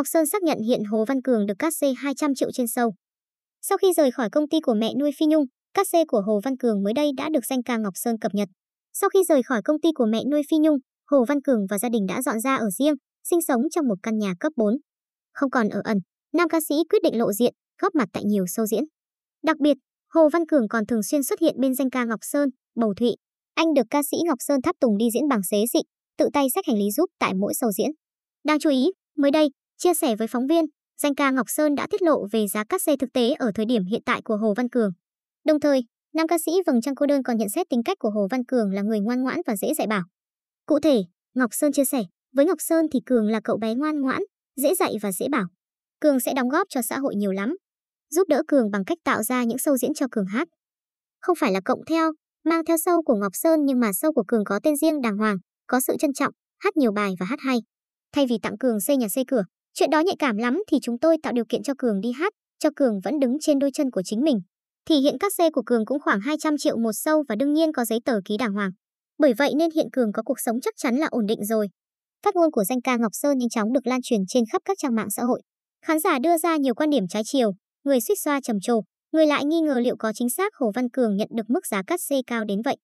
Ngọc Sơn xác nhận hiện Hồ Văn Cường được cắt xê 200 triệu trên sâu. Sau khi rời khỏi công ty của mẹ nuôi Phi Nhung, cắt xê của Hồ Văn Cường mới đây đã được danh ca Ngọc Sơn cập nhật. Sau khi rời khỏi công ty của mẹ nuôi Phi Nhung, Hồ Văn Cường và gia đình đã dọn ra ở riêng, sinh sống trong một căn nhà cấp 4. Không còn ở ẩn, nam ca sĩ quyết định lộ diện, góp mặt tại nhiều show diễn. Đặc biệt, Hồ Văn Cường còn thường xuyên xuất hiện bên danh ca Ngọc Sơn, Bầu Thụy. Anh được ca sĩ Ngọc Sơn tháp tùng đi diễn bằng xế dị, tự tay xách hành lý giúp tại mỗi show diễn. Đáng chú ý, mới đây, chia sẻ với phóng viên, danh ca Ngọc Sơn đã tiết lộ về giá cát xe thực tế ở thời điểm hiện tại của Hồ Văn Cường. Đồng thời, nam ca sĩ Vầng Trăng Cô Đơn còn nhận xét tính cách của Hồ Văn Cường là người ngoan ngoãn và dễ dạy bảo. Cụ thể, Ngọc Sơn chia sẻ, với Ngọc Sơn thì Cường là cậu bé ngoan ngoãn, dễ dạy và dễ bảo. Cường sẽ đóng góp cho xã hội nhiều lắm, giúp đỡ Cường bằng cách tạo ra những show diễn cho Cường hát. Không phải là cộng theo, mang theo sâu của Ngọc Sơn nhưng mà sâu của Cường có tên riêng đàng hoàng, có sự trân trọng, hát nhiều bài và hát hay. Thay vì tặng Cường xây nhà xây cửa, chuyện đó nhạy cảm lắm thì chúng tôi tạo điều kiện cho Cường đi hát, cho Cường vẫn đứng trên đôi chân của chính mình. Thì hiện các xe của Cường cũng khoảng 200 triệu một sâu và đương nhiên có giấy tờ ký đàng hoàng. Bởi vậy nên hiện Cường có cuộc sống chắc chắn là ổn định rồi. Phát ngôn của danh ca Ngọc Sơn nhanh chóng được lan truyền trên khắp các trang mạng xã hội. Khán giả đưa ra nhiều quan điểm trái chiều, người suýt xoa trầm trồ, người lại nghi ngờ liệu có chính xác Hồ Văn Cường nhận được mức giá cắt xê cao đến vậy.